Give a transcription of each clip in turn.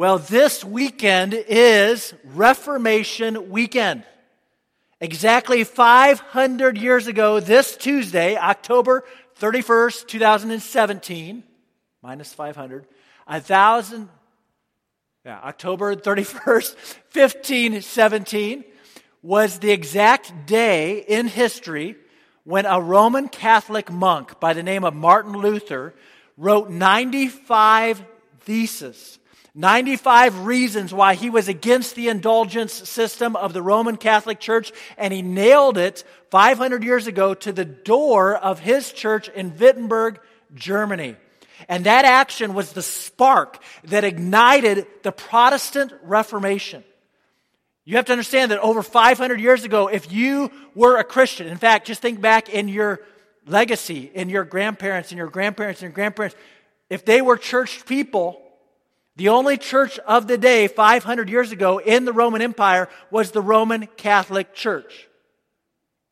Well, this weekend is Reformation Weekend. Exactly 500 years ago, this Tuesday, October 31st, 2017, minus 500, a thousand, yeah, October 31st, 1517, was the exact day in history when a Roman Catholic monk by the name of Martin Luther wrote 95 theses, 95 reasons why he was against the indulgence system of the Roman Catholic Church, and he nailed it 500 years ago to the door of his church in Wittenberg, Germany. And that action was the spark that ignited the Protestant Reformation. You have to understand that over 500 years ago, if you were a Christian, in fact, just think back in your legacy, in your grandparents and your grandparents and your grandparents, if they were church people, the only church of the day 500 years ago in the Roman Empire was the Roman Catholic Church.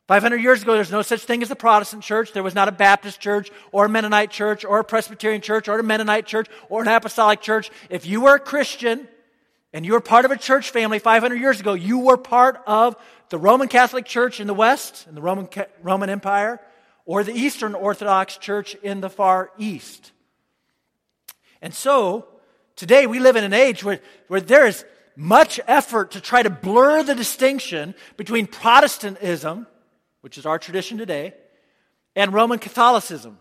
500 years ago, there's no such thing as a Protestant church. There was not a Baptist church or a Mennonite church or a Presbyterian church or a Mennonite church or an Apostolic church. If you were a Christian and you were part of a church family 500 years ago, you were part of the Roman Catholic Church in the West, in the Roman, Roman Empire, or the Eastern Orthodox Church in the Far East. And so, today we live in an age where, where there is much effort to try to blur the distinction between Protestantism which is our tradition today, and Roman Catholicism.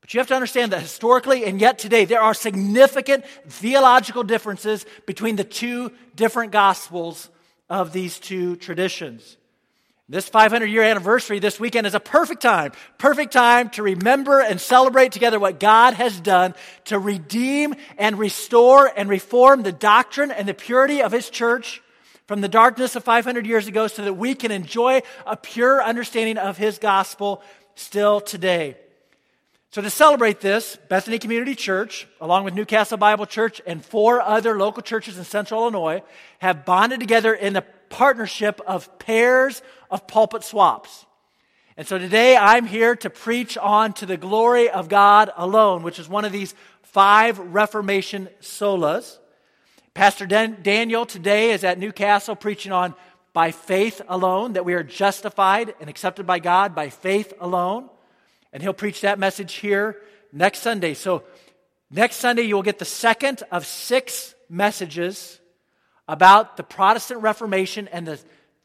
But you have to understand that historically and yet today, there are significant theological differences between the two different gospels of these two traditions. This 500 year anniversary this weekend is a perfect time, perfect time to remember and celebrate together what God has done to redeem and restore and reform the doctrine and the purity of His church from the darkness of 500 years ago so that we can enjoy a pure understanding of his gospel still today. So, to celebrate this, Bethany Community Church, along with Newcastle Bible Church and four other local churches in central Illinois, have bonded together in the partnership of pairs of pulpit swaps. And so today I'm here to preach on to the glory of God alone, which is one of these five Reformation solas. Pastor Dan- Daniel today is at Newcastle preaching on by faith alone, that we are justified and accepted by God by faith alone. And he'll preach that message here next Sunday. So, next Sunday, you will get the second of six messages about the Protestant Reformation and the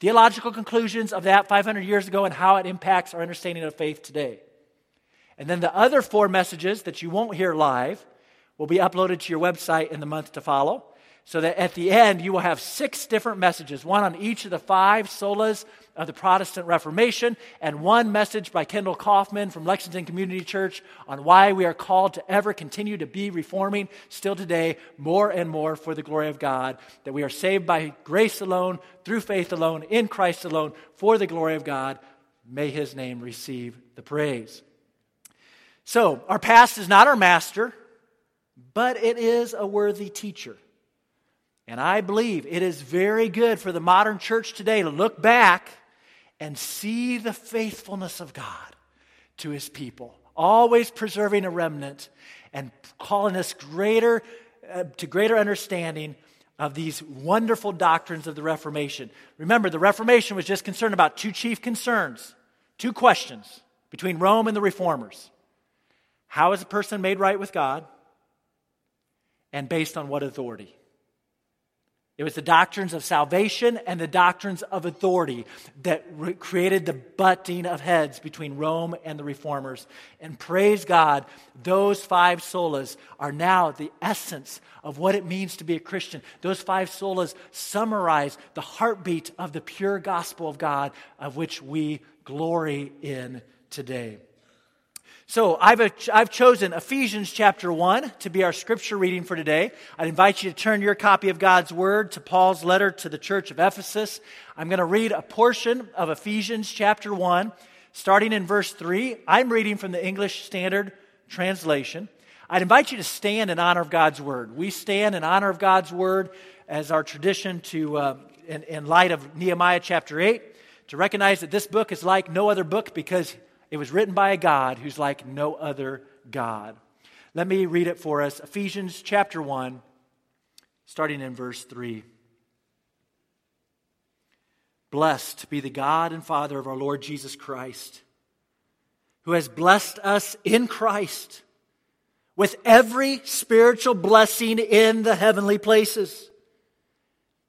theological conclusions of that 500 years ago and how it impacts our understanding of faith today. And then the other four messages that you won't hear live will be uploaded to your website in the month to follow so that at the end you will have six different messages, one on each of the five solas of the Protestant Reformation, and one message by Kendall Kaufman from Lexington Community Church on why we are called to ever continue to be reforming still today more and more for the glory of God, that we are saved by grace alone, through faith alone, in Christ alone, for the glory of God. May his name receive the praise. So, our past is not our master, but it is a worthy teacher. And I believe it is very good for the modern church today to look back and see the faithfulness of God to his people, always preserving a remnant and calling us greater uh, to greater understanding of these wonderful doctrines of the Reformation. Remember, the Reformation was just concerned about two chief concerns, two questions between Rome and the reformers. How is a person made right with God? And based on what authority? It was the doctrines of salvation and the doctrines of authority that re- created the butting of heads between Rome and the reformers. And praise God, those five solas are now the essence of what it means to be a Christian. Those five solas summarize the heartbeat of the pure gospel of God, of which we glory in today. So I've, I've chosen Ephesians chapter 1 to be our scripture reading for today. I invite you to turn your copy of God's Word to Paul's letter to the church of Ephesus. I'm going to read a portion of Ephesians chapter 1, starting in verse 3. I'm reading from the English Standard Translation. I'd invite you to stand in honor of God's Word. We stand in honor of God's Word as our tradition to, uh, in, in light of Nehemiah chapter 8, to recognize that this book is like no other book because it was written by a God who's like no other God. Let me read it for us Ephesians chapter 1, starting in verse 3. Blessed be the God and Father of our Lord Jesus Christ, who has blessed us in Christ with every spiritual blessing in the heavenly places.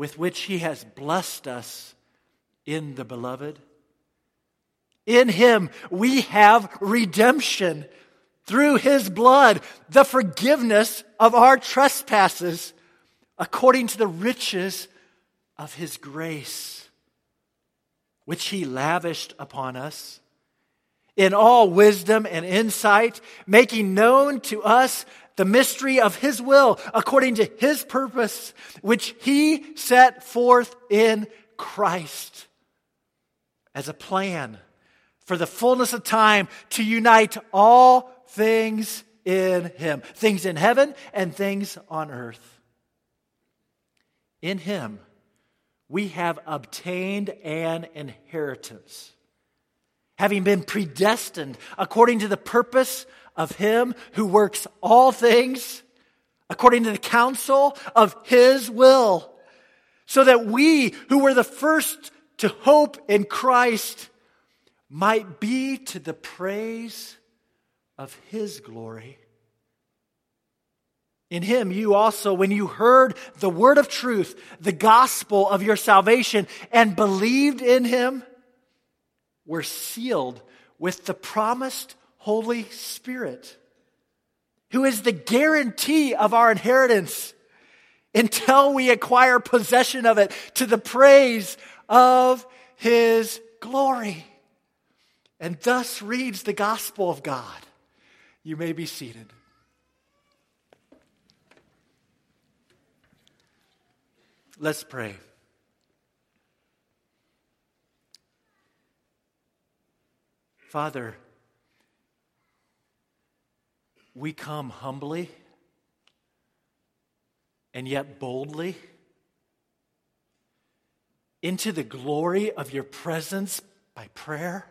with which He has blessed us in the Beloved. In Him we have redemption through His blood, the forgiveness of our trespasses, according to the riches of his grace, which he lavished upon us in all wisdom and insight, making known to us the mystery of his will according to his purpose, which he set forth in Christ as a plan for the fullness of time to unite all things in him, things in heaven and things on earth. In him, we have obtained an inheritance, having been predestined according to the purpose of Him who works all things according to the counsel of His will, so that we who were the first to hope in Christ might be to the praise of His glory. In him, you also, when you heard the word of truth, the gospel of your salvation, and believed in him, were sealed with the promised Holy Spirit, who is the guarantee of our inheritance until we acquire possession of it to the praise of his glory. And thus reads the gospel of God. You may be seated. Let's pray. Father, we come humbly and yet boldly into the glory of your presence by prayer.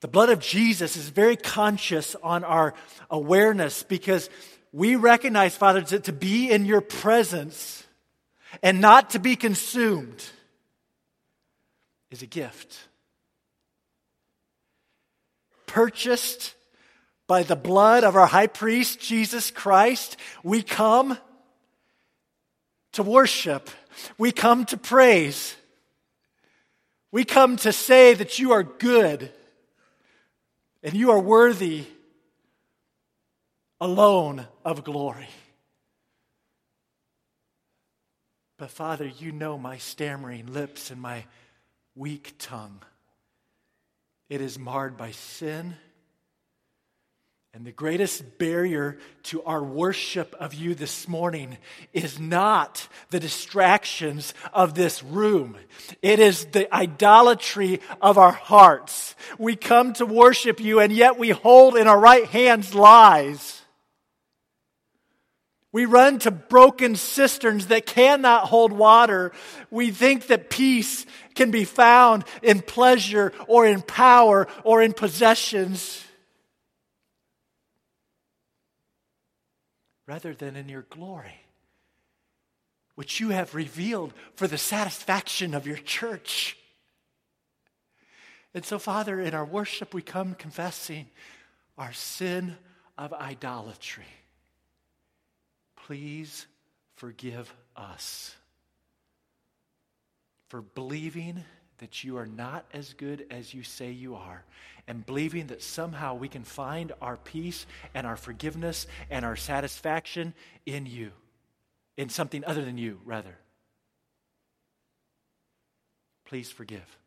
The blood of Jesus is very conscious on our awareness because we recognize, Father, to, to be in your presence and not to be consumed is a gift. Purchased by the blood of our high priest, Jesus Christ, we come to worship. We come to praise. We come to say that you are good and you are worthy alone of glory. But Father, you know my stammering lips and my weak tongue. It is marred by sin. And the greatest barrier to our worship of you this morning is not the distractions of this room. It is the idolatry of our hearts. We come to worship you and yet we hold in our right hands lies. We run to broken cisterns that cannot hold water. We think that peace can be found in pleasure or in power or in possessions rather than in your glory, which you have revealed for the satisfaction of your church. And so, Father, in our worship, we come confessing our sin of idolatry please forgive us for believing that you are not as good as you say you are, and believing that somehow we can find our peace and our forgiveness and our satisfaction in you, in something other than you, rather. Please forgive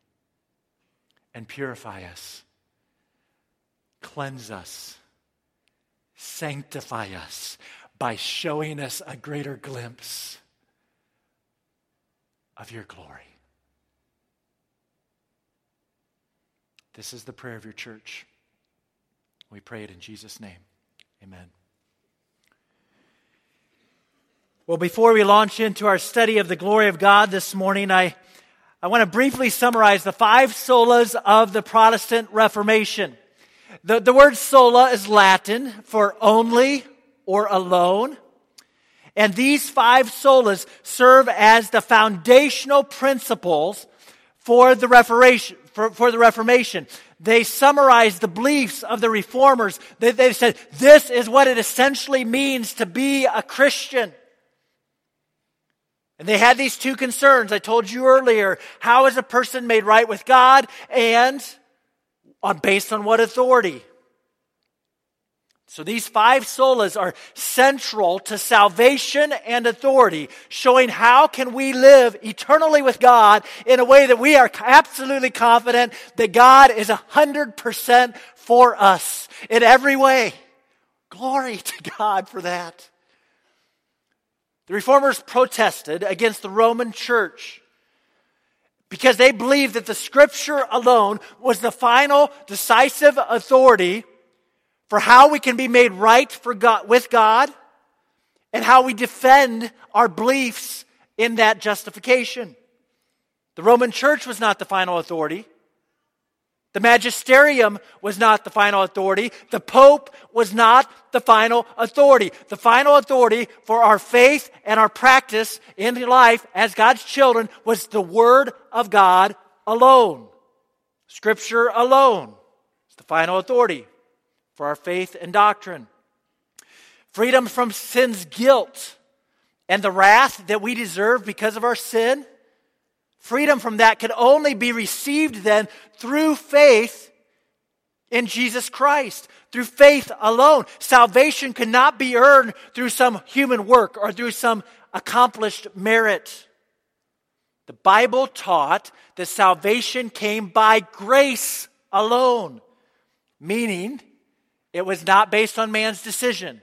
and purify us, cleanse us, sanctify us by showing us a greater glimpse of your glory. This is the prayer of your church. We pray it in Jesus' name. Amen. Well, before we launch into our study of the glory of God this morning, I, I want to briefly summarize the five solas of the Protestant Reformation. The, the word sola is Latin for only or alone. And these five solas serve as the foundational principles for the Reformation. For, for the Reformation. They summarize the beliefs of the reformers. They, they said, this is what it essentially means to be a Christian. And they had these two concerns I told you earlier. How is a person made right with God? And on, based on what authority? So these five solas are central to salvation and authority, showing how can we live eternally with God in a way that we are absolutely confident that God is 100% for us in every way. Glory to God for that. The reformers protested against the Roman church because they believed that the scripture alone was the final decisive authority for how we can be made right for God, with God and how we defend our beliefs in that justification. The Roman church was not the final authority. The magisterium was not the final authority. The pope was not the final authority. The final authority for our faith and our practice in life as God's children was the Word of God alone. Scripture alone is the final authority for our faith and doctrine. Freedom from sin's guilt and the wrath that we deserve because of our sin. Freedom from that can only be received then through faith in Jesus Christ, through faith alone. Salvation cannot be earned through some human work or through some accomplished merit. The Bible taught that salvation came by grace alone, meaning it was not based on man's decision.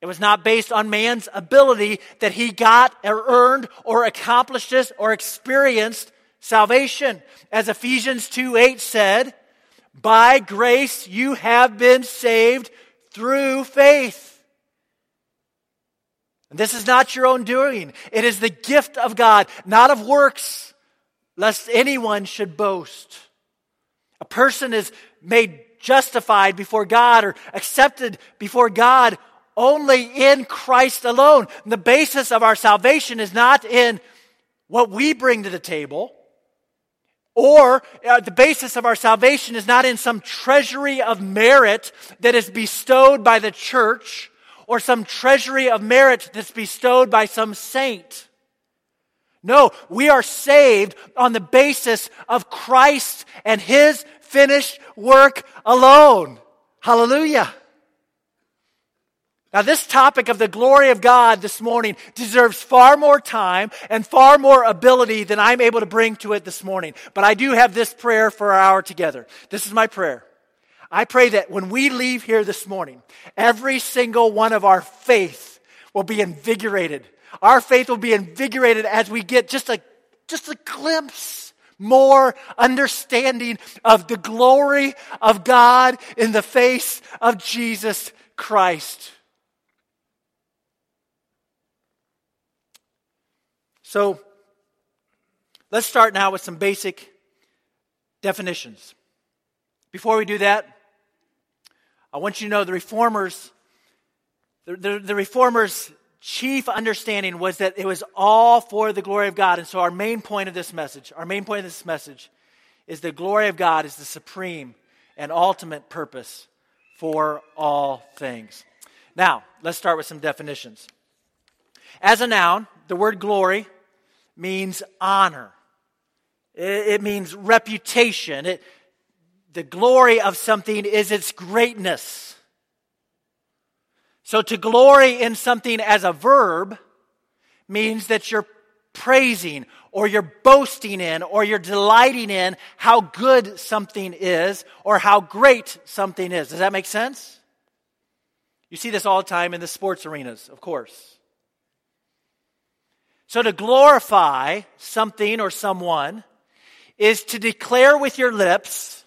It was not based on man's ability that he got or earned or accomplished this or experienced salvation. As Ephesians 2 8 said, by grace you have been saved through faith. And this is not your own doing. It is the gift of God, not of works, lest anyone should boast. A person is made justified before God or accepted before God only in Christ alone. And the basis of our salvation is not in what we bring to the table, or uh, the basis of our salvation is not in some treasury of merit that is bestowed by the church, or some treasury of merit that's bestowed by some saint. No, we are saved on the basis of Christ and His finished work alone. Hallelujah. Now, this topic of the glory of God this morning deserves far more time and far more ability than I'm able to bring to it this morning. But I do have this prayer for our hour together. This is my prayer. I pray that when we leave here this morning, every single one of our faith will be invigorated. Our faith will be invigorated as we get just a, just a glimpse more understanding of the glory of God in the face of Jesus Christ. So, let's start now with some basic definitions. Before we do that, I want you to know the reformers, the, the, the reformers chief understanding was that it was all for the glory of God. And so, our main point of this message, our main point of this message is the glory of God is the supreme and ultimate purpose for all things. Now, let's start with some definitions. As a noun, the word glory means honor, it, means reputation. It, the glory of something is its greatness. So to glory in something as a verb means that you're praising or you're boasting in or you're delighting in how good something is or how great something is. Does that make sense? You see this all the time in the sports arenas, of course. So to glorify something or someone is to declare with your lips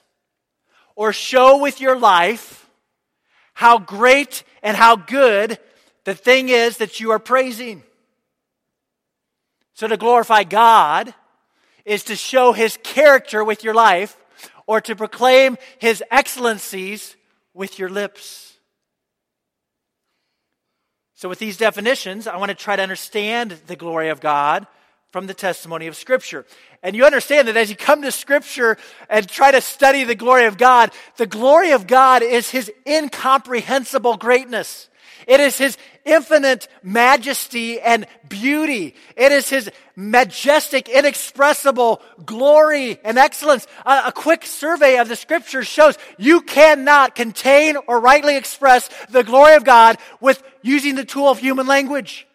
or show with your life how great and how good the thing is that you are praising. So to glorify God is to show his character with your life or to proclaim his excellencies with your lips. So, with these definitions, I want to try to understand the glory of God from the testimony of Scripture. And you understand that as you come to Scripture and try to study the glory of God, the glory of God is His incomprehensible greatness. It is His infinite majesty and beauty. It is His majestic, inexpressible glory and excellence. A, a, quick survey of the scriptures shows you cannot contain or rightly express the glory of God with using the tool of human language.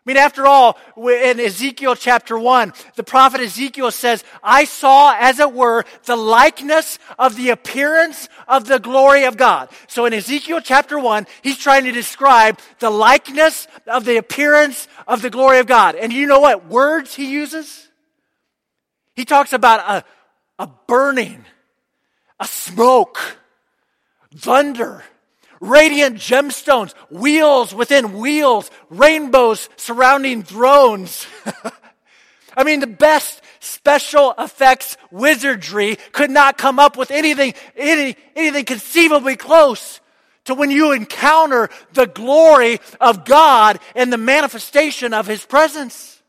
I mean, after all, in Ezekiel chapter 1, the prophet Ezekiel says, I saw, as it were, the likeness of the appearance of the glory of God. So in Ezekiel chapter 1, he's trying to describe the likeness of the appearance of the glory of God. And you know what words he uses? He talks about a, a burning, a smoke, thunder, radiant gemstones, wheels within wheels, rainbows surrounding thrones. I mean, the best special effects wizardry could not come up with anything, any, anything conceivably close to when you encounter the glory of God and the manifestation of His presence.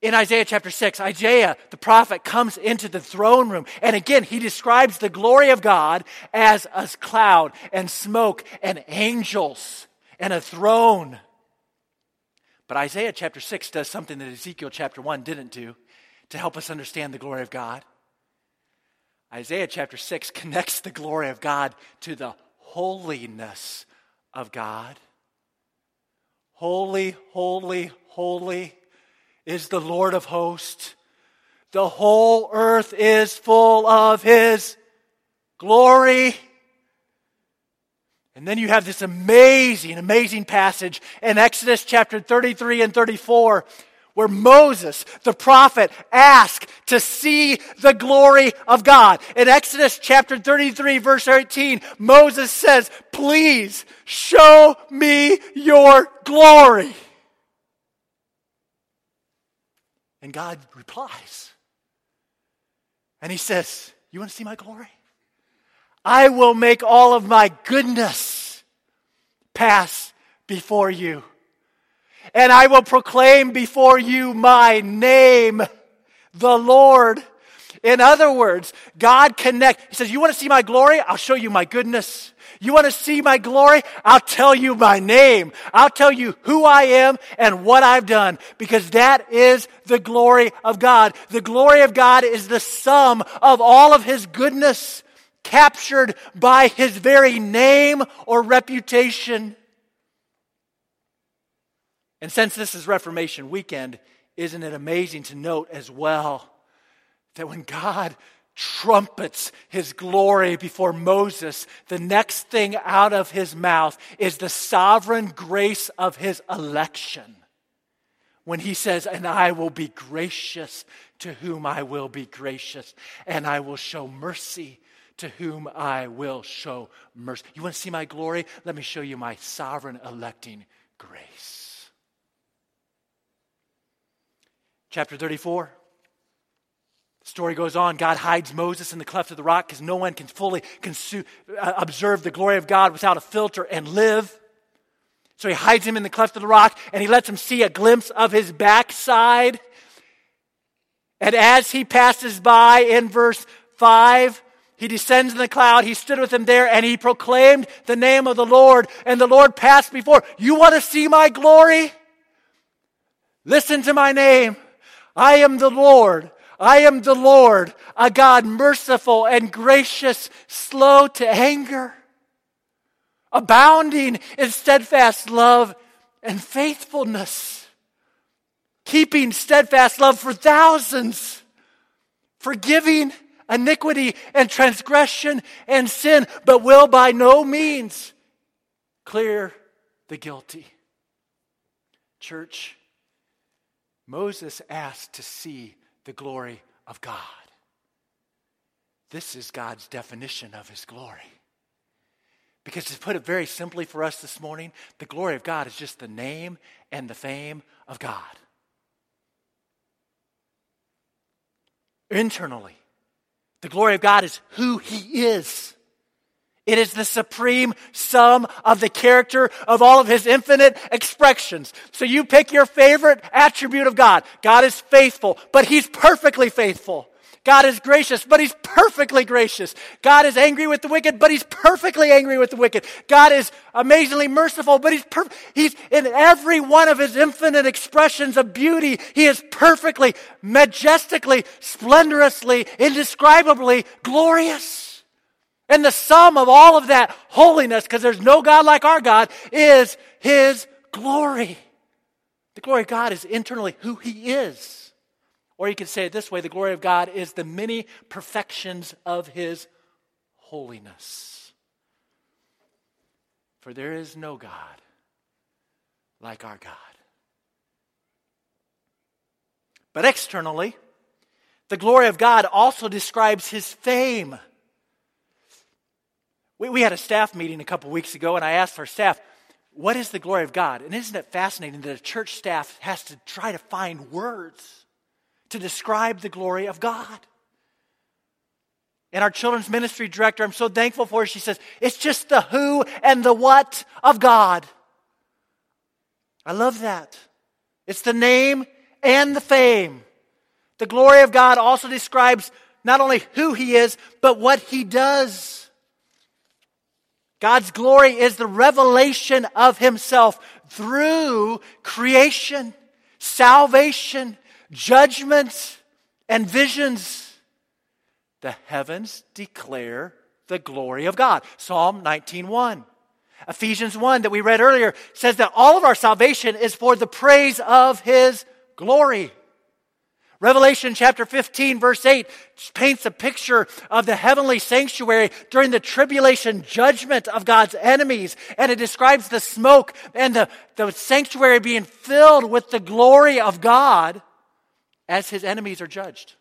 In Isaiah chapter 6, Isaiah, the prophet, comes into the throne room. And again, he describes the glory of God as a cloud and smoke and angels and a throne. But Isaiah chapter 6 does something that Ezekiel chapter 1 didn't do to help us understand the glory of God. Isaiah chapter 6 connects the glory of God to the holiness of God. Holy, holy, holy is the Lord of hosts. The whole earth is full of his glory. And then you have this amazing, amazing passage in Exodus chapter 33 and 34 where Moses, the prophet, asked to see the glory of God. In Exodus chapter 33 verse 18, Moses says, please show me your glory. And God replies. And he says, You want to see my glory? I will make all of my goodness pass before you. And I will proclaim before you my name, the Lord. In other words, God connect. He says, You want to see my glory? I'll show you my goodness. You want to see my glory? I'll tell you my name. I'll tell you who I am and what I've done because that is the glory of God. The glory of God is the sum of all of his goodness captured by his very name or reputation. And since this is Reformation weekend, isn't it amazing to note as well that when God trumpets his glory before Moses, the next thing out of his mouth is the sovereign grace of his election. When he says, And I will be gracious to whom I will be gracious, and I will show mercy to whom I will show mercy. You want to see my glory? Let me show you my sovereign electing grace. Chapter 34. Story goes on. God hides Moses in the cleft of the rock because no one can fully consume, uh, observe the glory of God without a filter and live. So he hides him in the cleft of the rock and he lets him see a glimpse of his backside. And as he passes by in verse 5, he descends in the cloud. He stood with him there and he proclaimed the name of the Lord. And the Lord passed before. You want to see my glory? Listen to my name. I am the Lord. I am the Lord, a God merciful and gracious, slow to anger, abounding in steadfast love and faithfulness, keeping steadfast love for thousands, forgiving iniquity and transgression and sin, but will by no means clear the guilty. Church, Moses asked to see the glory of God. This is God's definition of his glory. Because to put it very simply for us this morning, the glory of God is just the name and the fame of God. Internally, the glory of God is who he is. It is the supreme sum of the character of all of his infinite expressions. So you pick your favorite attribute of God. God is faithful, but he's perfectly faithful. God is gracious, but he's perfectly gracious. God is angry with the wicked, but he's perfectly angry with the wicked. God is amazingly merciful, but he's per- he's in every one of his infinite expressions of beauty. He is perfectly, majestically, splendorously, indescribably glorious. And the sum of all of that holiness, because there's no God like our God, is His glory. The glory of God is internally who He is. Or you could say it this way the glory of God is the many perfections of His holiness. For there is no God like our God. But externally, the glory of God also describes His fame. We, we had a staff meeting a couple weeks ago, and I asked our staff, What is the glory of God? And isn't it fascinating that a church staff has to try to find words to describe the glory of God? And our children's ministry director, I'm so thankful for her, she says, It's just the who and the what of God. I love that. It's the name and the fame. The glory of God also describes not only who He is, but what He does. God's glory is the revelation of Himself through creation, salvation, judgment, and visions. The heavens declare the glory of God. Psalm 19:1. Ephesians 1 that we read earlier says that all of our salvation is for the praise of his glory. Revelation chapter 15, verse 8, paints a picture of the heavenly sanctuary during the tribulation judgment of God's enemies. And it describes the smoke and the, the sanctuary being filled with the glory of God as his enemies are judged.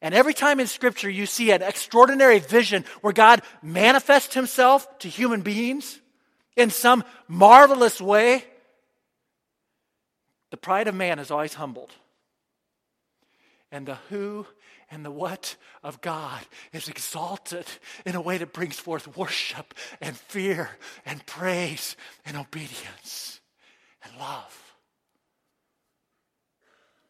And every time in Scripture you see an extraordinary vision where God manifests himself to human beings in some marvelous way, the pride of man is always humbled and the who and the what of God is exalted in a way that brings forth worship and fear and praise and obedience and love.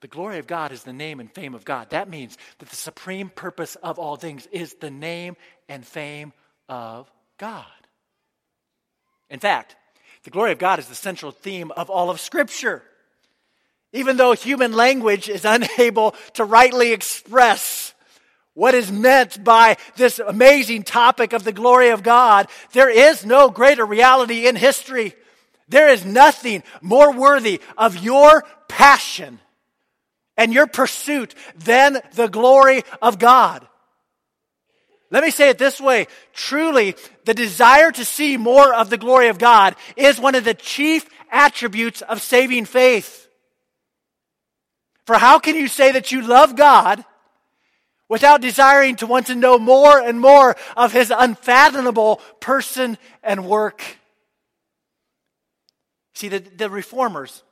The glory of God is the name and fame of God. That means that the supreme purpose of all things is the name and fame of God. In fact, the glory of God is the central theme of all of Scripture. Even though human language is unable to rightly express what is meant by this amazing topic of the glory of God, there is no greater reality in history. There is nothing more worthy of your passion and your pursuit than the glory of God. Let me say it this way. Truly, the desire to see more of the glory of God is one of the chief attributes of saving faith. For how can you say that you love God without desiring to want to know more and more of his unfathomable person and work? See, the, the reformers,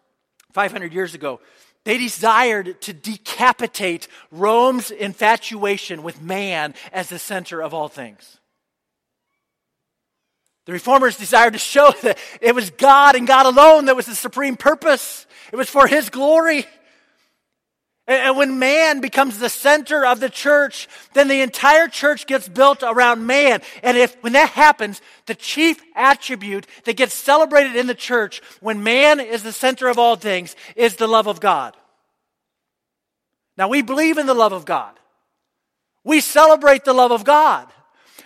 500 years ago, they desired to decapitate Rome's infatuation with man as the center of all things. The reformers desired to show that it was God and God alone that was the supreme purpose. It was for His glory. And when man becomes the center of the church, then the entire church gets built around man. And if, when that happens, the chief attribute that gets celebrated in the church when man is the center of all things is the love of God. Now we believe in the love of God. We celebrate the love of God.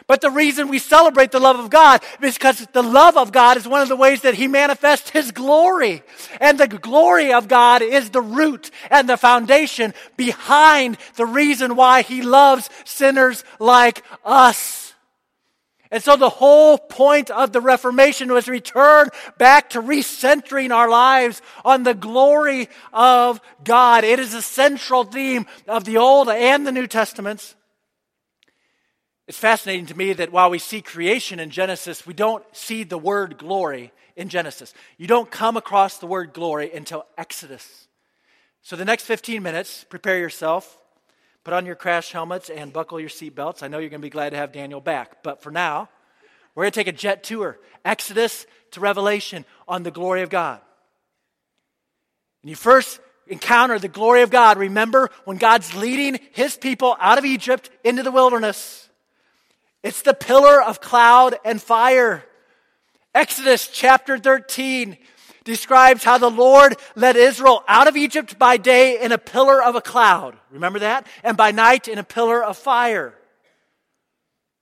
But the reason we celebrate the love of God is because the love of God is one of the ways that He manifests His glory. And the glory of God is the root and the foundation behind the reason why He loves sinners like us. And so the whole point of the Reformation was return back to recentering our lives on the glory of God. It is a central theme of the Old and the New Testaments. It's fascinating to me that while we see creation in Genesis, we don't see the word glory in Genesis. You don't come across the word glory until Exodus. So, the next 15 minutes, prepare yourself, put on your crash helmets, and buckle your seatbelts. I know you're going to be glad to have Daniel back. But for now, we're going to take a jet tour, Exodus to Revelation, on the glory of God. And you first encounter the glory of God. Remember when God's leading his people out of Egypt into the wilderness. It's the pillar of cloud and fire. Exodus chapter 13 describes how the Lord led Israel out of Egypt by day in a pillar of a cloud. Remember that? And by night in a pillar of fire.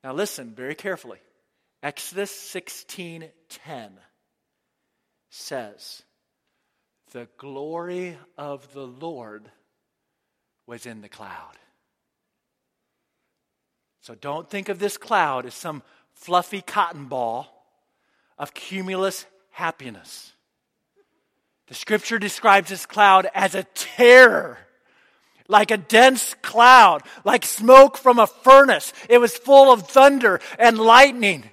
Now listen very carefully. Exodus 16:10 says, "The glory of the Lord was in the cloud." So don't think of this cloud as some fluffy cotton ball of cumulus happiness. The scripture describes this cloud as a terror, like a dense cloud, like smoke from a furnace. It was full of thunder and lightning.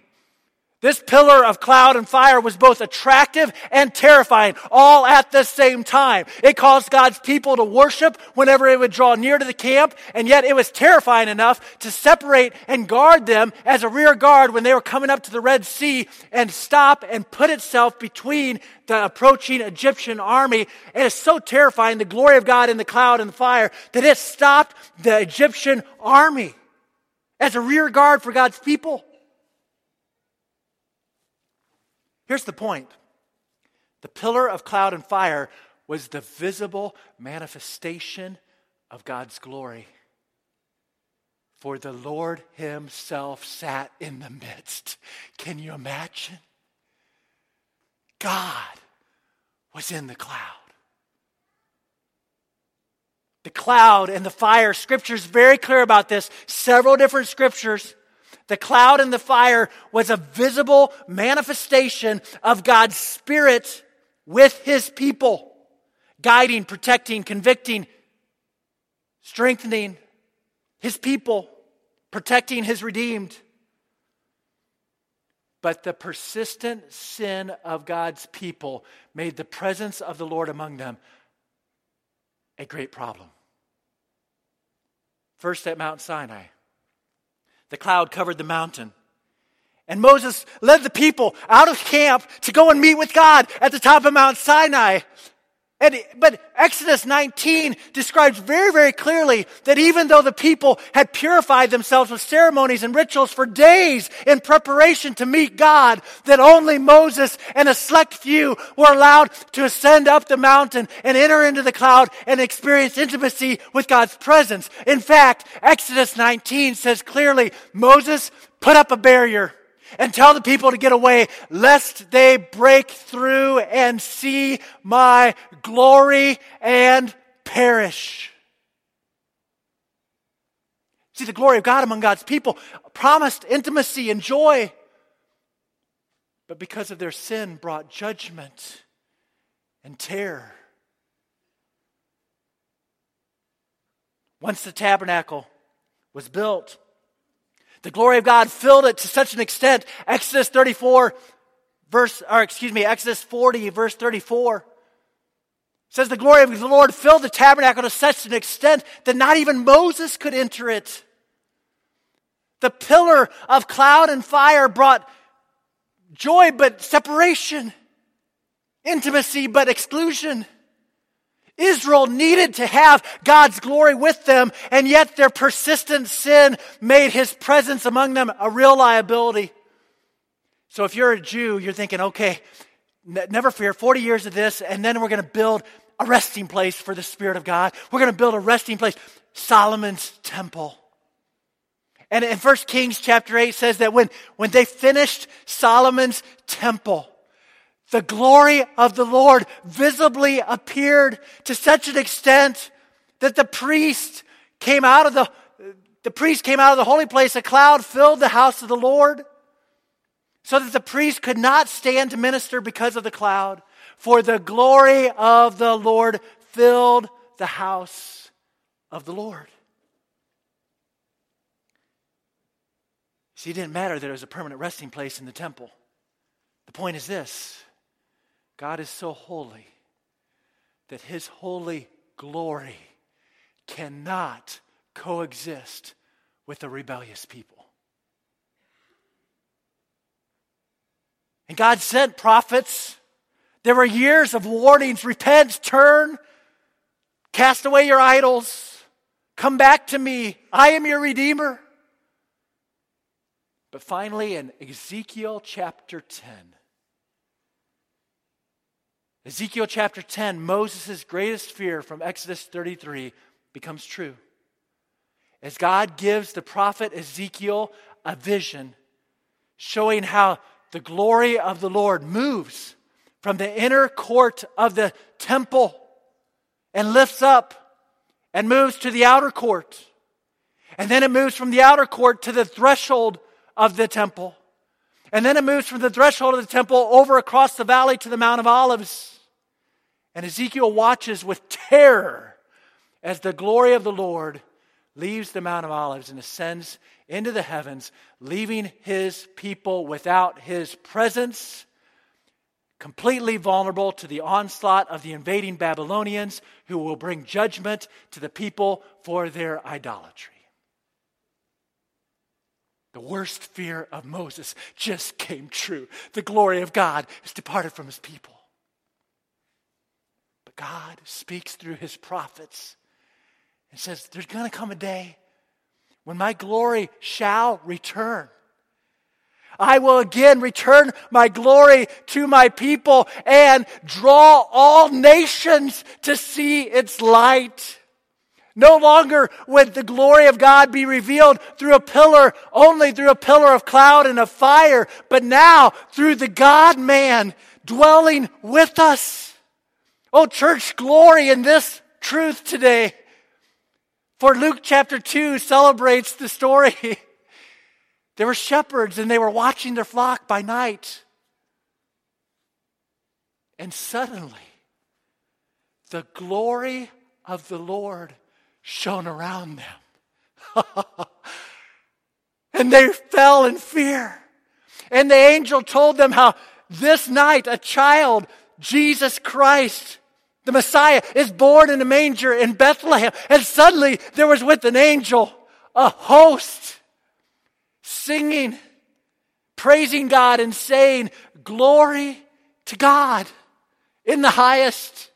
This pillar of cloud and fire was both attractive and terrifying, all at the same time. It caused God's people to worship whenever it would draw near to the camp, and yet it was terrifying enough to separate and guard them as a rear guard when they were coming up to the Red Sea and stop and put itself between the approaching Egyptian army. And it's so terrifying, the glory of God in the cloud and the fire, that it stopped the Egyptian army as a rear guard for God's people. Here's the point the pillar of cloud and fire was the visible manifestation of God's glory. For the Lord Himself sat in the midst. Can you imagine? God was in the cloud. The cloud and the fire, scripture's very clear about this. Several different scriptures. The cloud and the fire was a visible manifestation of God's Spirit with His people, guiding, protecting, convicting, strengthening His people, protecting His redeemed. But the persistent sin of God's people made the presence of the Lord among them a great problem. First at Mount Sinai. The cloud covered the mountain. And Moses led the people out of camp to go and meet with God at the top of Mount Sinai. And, but Exodus 19 describes very, very clearly that even though the people had purified themselves with ceremonies and rituals for days in preparation to meet God, that only Moses and a select few were allowed to ascend up the mountain and enter into the cloud and experience intimacy with God's presence. In fact, Exodus 19 says clearly, Moses put up a barrier and tell the people to get away, lest they break through and see my glory and perish. See, the glory of God among God's people promised intimacy and joy, but because of their sin, brought judgment and terror. Once the tabernacle was built, the glory of God filled it to such an extent. Exodus 34, verse, or excuse me, Exodus 40, verse 34 says the glory of the Lord filled the tabernacle to such an extent that not even Moses could enter it. The pillar of cloud and fire brought joy but separation, intimacy but exclusion. Israel needed to have God's glory with them, and yet their persistent sin made his presence among them a real liability. So if you're a Jew, you're thinking, okay, n- never fear, 40 years of this, and then we're going to build a resting place for the Spirit of God. We're going to build a resting place, Solomon's temple. And in 1 Kings chapter 8 says that when, when they finished Solomon's temple, the glory of the Lord visibly appeared to such an extent that the priest came out of the the priest came out of the holy place, a cloud filled the house of the Lord. so that the priest could not stand to minister because of the cloud, for the glory of the Lord filled the house of the Lord. See, it didn't matter that it was a permanent resting place in the temple. The point is this God is so holy that his holy glory cannot coexist with a rebellious people. And God sent prophets. There were years of warnings repent, turn, cast away your idols, come back to me. I am your Redeemer. But finally, in Ezekiel chapter 10, Ezekiel chapter 10, Moses' greatest fear from Exodus 33 becomes true. As God gives the prophet Ezekiel a vision showing how the glory of the Lord moves from the inner court of the temple and lifts up and moves to the outer court. And then it moves from the outer court to the threshold of the temple. And then it moves from the threshold of the temple over across the valley to the Mount of Olives. And Ezekiel watches with terror as the glory of the Lord leaves the Mount of Olives and ascends into the heavens, leaving his people without his presence, completely vulnerable to the onslaught of the invading Babylonians who will bring judgment to the people for their idolatry. The worst fear of Moses just came true. The glory of God has departed from his people. But God speaks through his prophets and says, There's going to come a day when my glory shall return. I will again return my glory to my people and draw all nations to see its light. No longer would the glory of God be revealed through a pillar, only through a pillar of cloud and of fire, but now through the God man dwelling with us. Oh, church, glory in this truth today. For Luke chapter 2 celebrates the story. There were shepherds and they were watching their flock by night. And suddenly, the glory of the Lord shone around them. and they fell in fear. And the angel told them how this night a child, Jesus Christ, the Messiah, is born in a manger in Bethlehem. And suddenly there was with an angel a host singing, praising God, and saying, Glory to God in the highest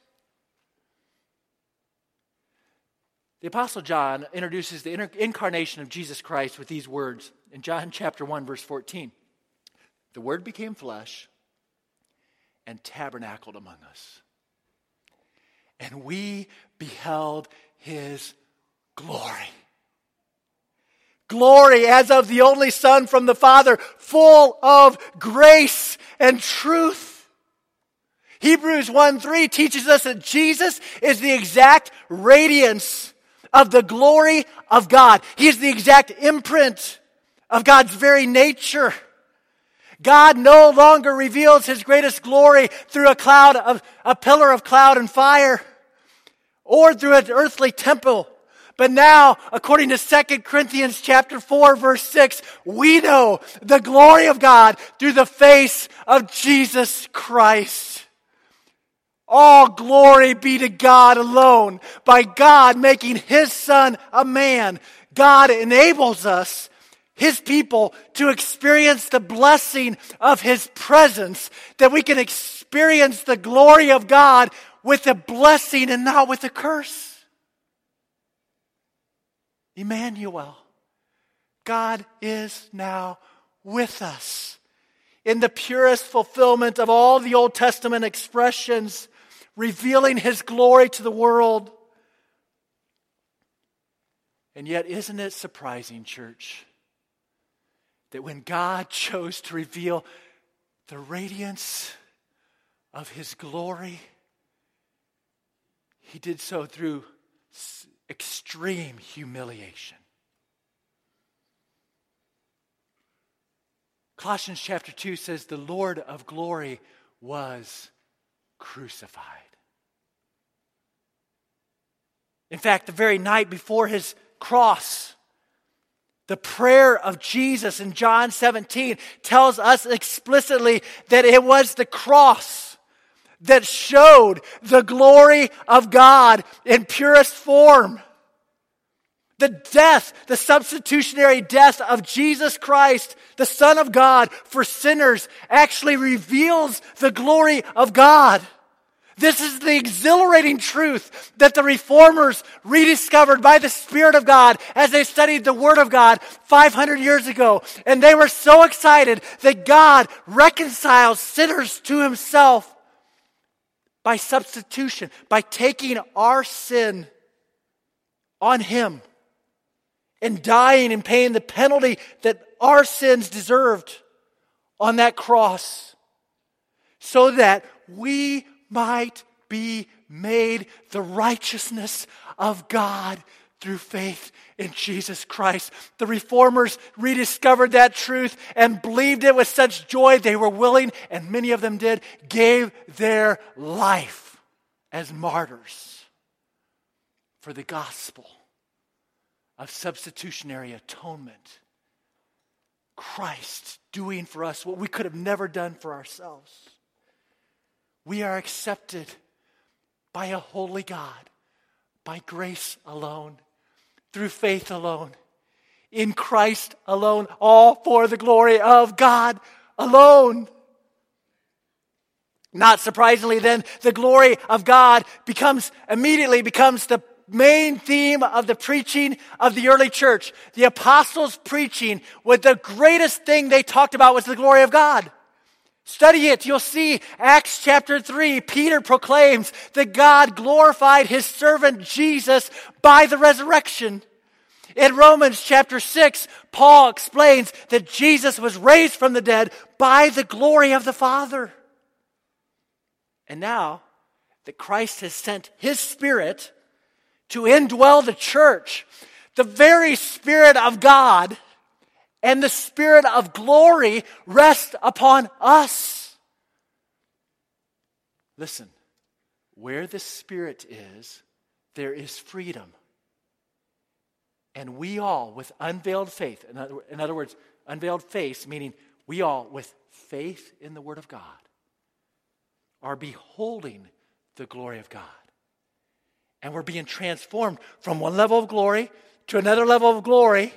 The Apostle John introduces the incarnation of Jesus Christ with these words in John chapter 1, verse 14. The Word became flesh and tabernacled among us. And we beheld his glory. Glory as of the only Son from the Father, full of grace and truth. Hebrews 1 3 teaches us that Jesus is the exact radiance of the glory of God. He is the exact imprint of God's very nature. God no longer reveals his greatest glory through a cloud of a pillar of cloud and fire or through an earthly temple. But now, according to 2 Corinthians chapter 4 verse 6, we know the glory of God through the face of Jesus Christ. All glory be to God alone. By God making His Son a man, God enables us, His people, to experience the blessing of His presence, that we can experience the glory of God with a blessing and not with a curse. Emmanuel, God is now with us in the purest fulfillment of all the Old Testament expressions revealing his glory to the world. And yet, isn't it surprising, church, that when God chose to reveal the radiance of his glory, he did so through extreme humiliation. Colossians chapter 2 says, The Lord of glory was crucified. In fact, the very night before his cross, the prayer of Jesus in John 17 tells us explicitly that it was the cross that showed the glory of God in purest form. The death, the substitutionary death of Jesus Christ, the Son of God for sinners, actually reveals the glory of God. This is the exhilarating truth that the reformers rediscovered by the Spirit of God as they studied the Word of God 500 years ago. And they were so excited that God reconciles sinners to Himself by substitution, by taking our sin on Him and dying and paying the penalty that our sins deserved on that cross so that we might be made the righteousness of God through faith in Jesus Christ. The reformers rediscovered that truth and believed it with such joy they were willing, and many of them did, gave their life as martyrs for the gospel of substitutionary atonement. Christ doing for us what we could have never done for ourselves. We are accepted by a holy God, by grace alone, through faith alone, in Christ alone, all for the glory of God alone. Not surprisingly, then, the glory of God becomes immediately becomes the main theme of the preaching of the early church. The apostles' preaching, what the greatest thing they talked about was the glory of God. Study it. You'll see Acts chapter 3. Peter proclaims that God glorified his servant Jesus by the resurrection. In Romans chapter 6, Paul explains that Jesus was raised from the dead by the glory of the Father. And now that Christ has sent his Spirit to indwell the church, the very Spirit of God and the Spirit of glory rest upon us. Listen, where the Spirit is, there is freedom. And we all, with unveiled faith, in other, words, unveiled face, meaning we all, with faith in the Word of God, are beholding the glory of God. And we're being transformed from one level of glory to another level of glory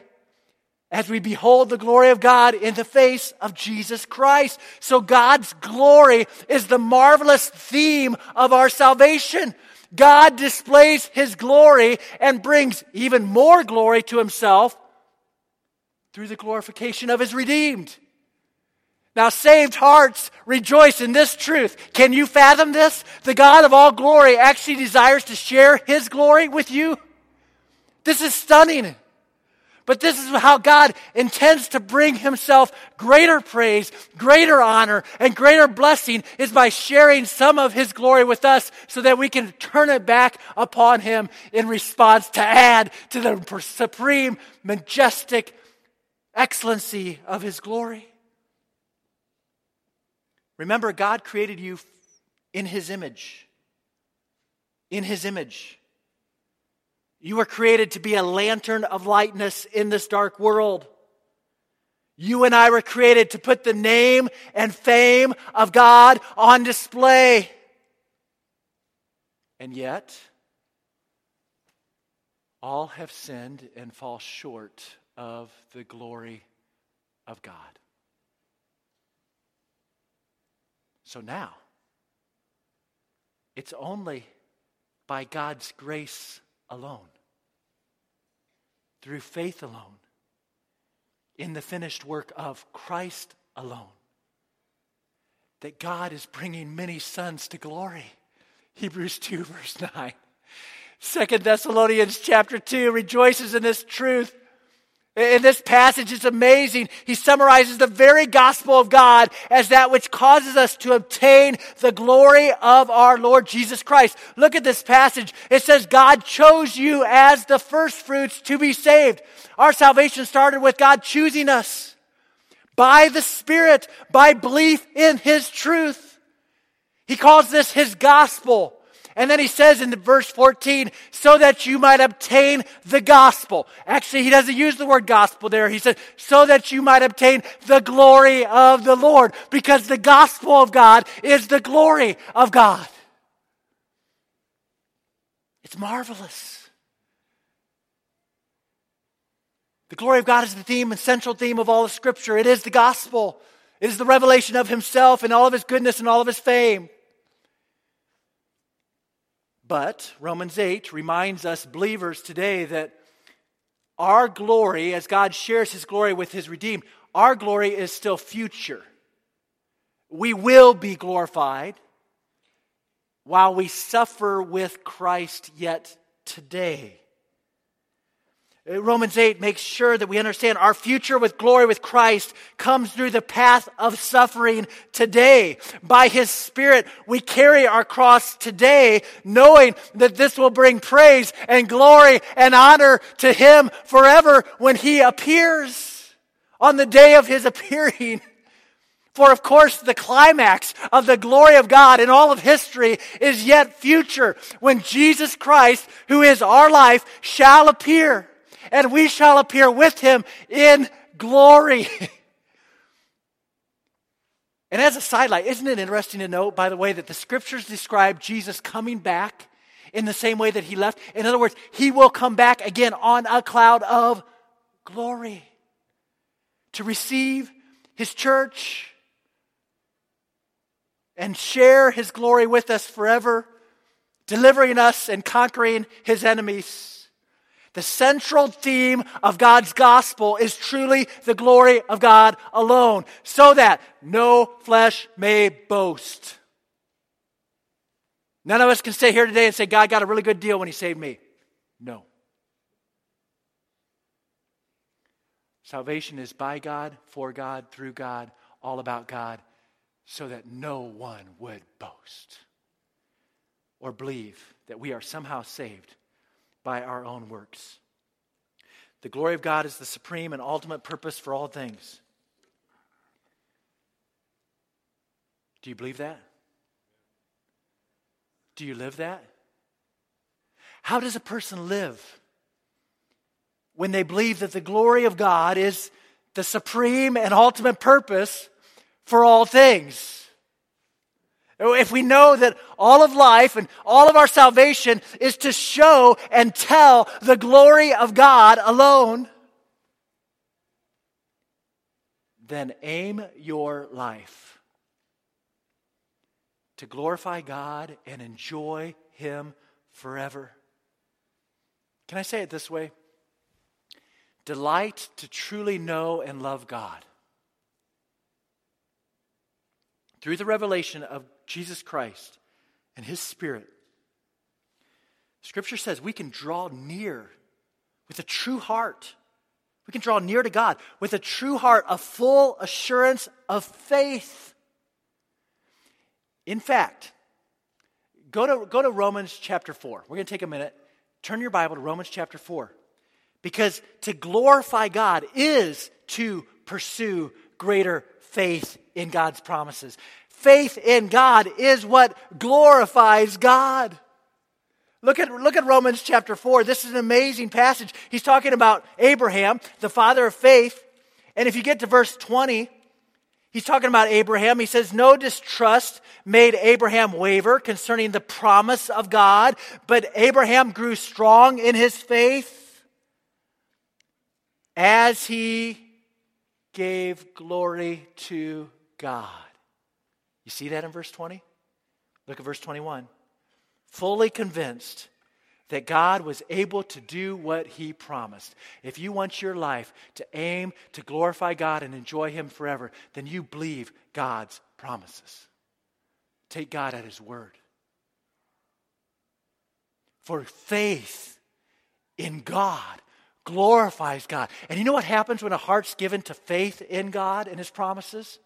as we behold the glory of God in the face of Jesus Christ. So God's glory is the marvelous theme of our salvation. God displays his glory and brings even more glory to himself through the glorification of his redeemed. Now, saved hearts rejoice in this truth. Can you fathom this? The God of all glory actually desires to share his glory with you. This is stunning. But this is how God intends to bring himself greater praise, greater honor, and greater blessing is by sharing some of his glory with us so that we can turn it back upon him in response to add to the supreme, majestic excellency of his glory. Remember, God created you in His image. In His image. You were created to be a lantern of lightness in this dark world. You and I were created to put the name and fame of God on display. And yet, all have sinned and fall short of the glory of God. So now, it's only by God's grace alone, through faith alone, in the finished work of Christ alone, that God is bringing many sons to glory. Hebrews 2, verse 9. Second Thessalonians chapter 2 rejoices in this truth in this passage, it's amazing. He summarizes the very gospel of God as that which causes us to obtain the glory of our Lord Jesus Christ. Look at this passage. It says, God chose you as the first fruits to be saved. Our salvation started with God choosing us. by the Spirit, by belief in His truth. He calls this His gospel. And then he says in the verse 14, so that you might obtain the gospel. Actually, he doesn't use the word gospel there. He says, so that you might obtain the glory of the Lord. Because the gospel of God is the glory of God. It's marvelous. The glory of God is the theme and central theme of all of Scripture. It is the gospel. It is the revelation of Himself and all of His goodness and all of His fame. But Romans 8 reminds us believers today that our glory, as God shares his glory with his redeemed, our glory is still future. We will be glorified while we suffer with Christ yet today. Uh, Romans 8 makes sure that we understand our future with glory with Christ comes through the path of suffering today. By His Spirit, we carry our cross today, knowing that this will bring praise and glory and honor to Him forever when He appears on the day of His appearing. For of course, the climax of the glory of God in all of history is yet future when Jesus Christ, who is our life, shall appear and we shall appear with him in glory. and as a sidelight, isn't it interesting to note, by the way, that the scriptures describe Jesus coming back in the same way that he left? In other words, he will come back again on a cloud of glory to receive his church and share his glory with us forever, delivering us and conquering his enemies. The central theme of God's gospel is truly the glory of God alone, so that no flesh may boast. None of us can stay here today and say, God got a really good deal when He saved me. No. Salvation is by God, for God, through God, all about God, so that no one would boast or believe that we are somehow saved by our own works. The glory of God is the supreme and ultimate purpose for all things. Do you believe that? Do you live that? How does a person live when they believe that the glory of God is the supreme and ultimate purpose for all things? If we know that all of life and all of our salvation is to show and tell the glory of God alone, then aim your life to glorify God and enjoy Him forever. Can I say it this way? Delight to truly know and love God. Through the revelation of Jesus Christ and His Spirit, Scripture says we can draw near with a true heart. We can draw near to God with a true heart, a full assurance of faith. In fact, go to, go to Romans chapter 4. We're going to take a minute. Turn your Bible to Romans chapter 4. Because to glorify God is to pursue greater faith in God's promises faith in God is what glorifies God. Look at, look at Romans chapter 4. This is an amazing passage. He's talking about Abraham, the father of faith. And if you get to verse 20, he's talking about Abraham. He says, No distrust made Abraham waver concerning the promise of God, but Abraham grew strong in his faith as he gave glory to God. You see that in verse 20? Look at verse 21. Fully convinced that God was able to do what he promised. If you want your life to aim to glorify God and enjoy him forever, then you believe God's promises. Take God at his word. For faith in God glorifies God. And you know what happens when a heart's given to faith in God and his promises?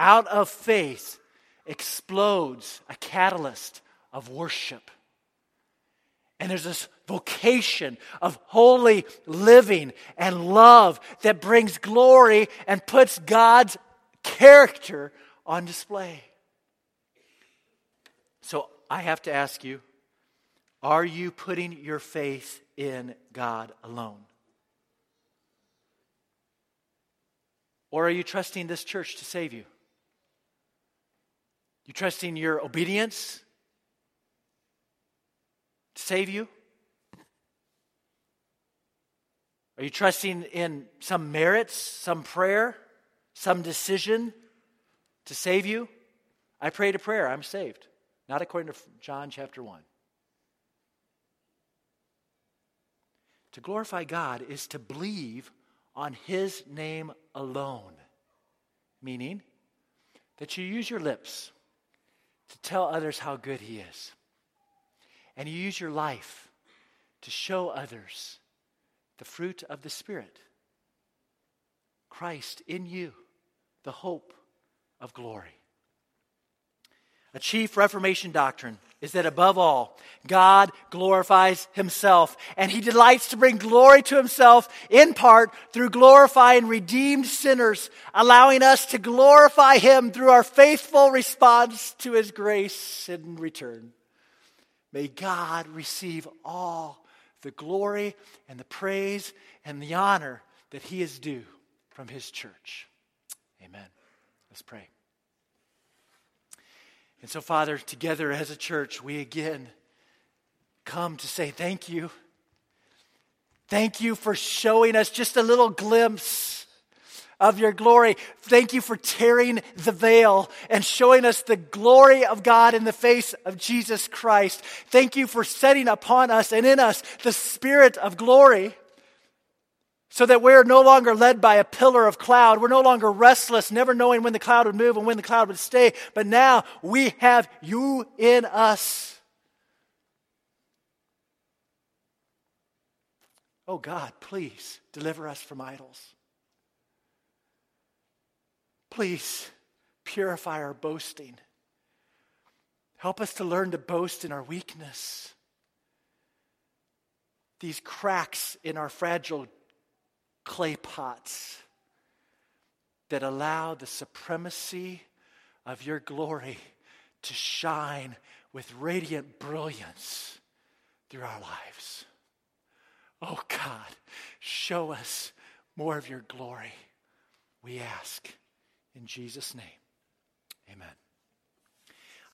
Out of faith explodes a catalyst of worship. And there's this vocation of holy living and love that brings glory and puts God's character on display. So I have to ask you are you putting your faith in God alone? Or are you trusting this church to save you? You trusting your obedience to save you? Are you trusting in some merits, some prayer, some decision to save you? I prayed a prayer, I'm saved. Not according to John chapter 1. To glorify God is to believe on His name alone, meaning that you use your lips to tell others how good He is, and you use your life to show others the fruit of the Spirit Christ in you, the hope of glory. A chief Reformation doctrine is that above all, God glorifies himself, and he delights to bring glory to himself in part through glorifying redeemed sinners, allowing us to glorify him through our faithful response to his grace in return. May God receive all the glory and the praise and the honor that he is due from his church. Amen. Let's pray. And so, Father, together as a church, we again come to say thank you. Thank you for showing us just a little glimpse of your glory. Thank you for tearing the veil and showing us the glory of God in the face of Jesus Christ. Thank you for setting upon us and in us the spirit of glory so that we're no longer led by a pillar of cloud. We're no longer restless, never knowing when the cloud would move and when the cloud would stay. But now we have you in us. Oh God, please deliver us from idols. Please purify our boasting. Help us to learn to boast in our weakness. These cracks in our fragile clay pots that allow the supremacy of your glory to shine with radiant brilliance through our lives. Oh God, show us more of your glory. We ask in Jesus' name. Amen.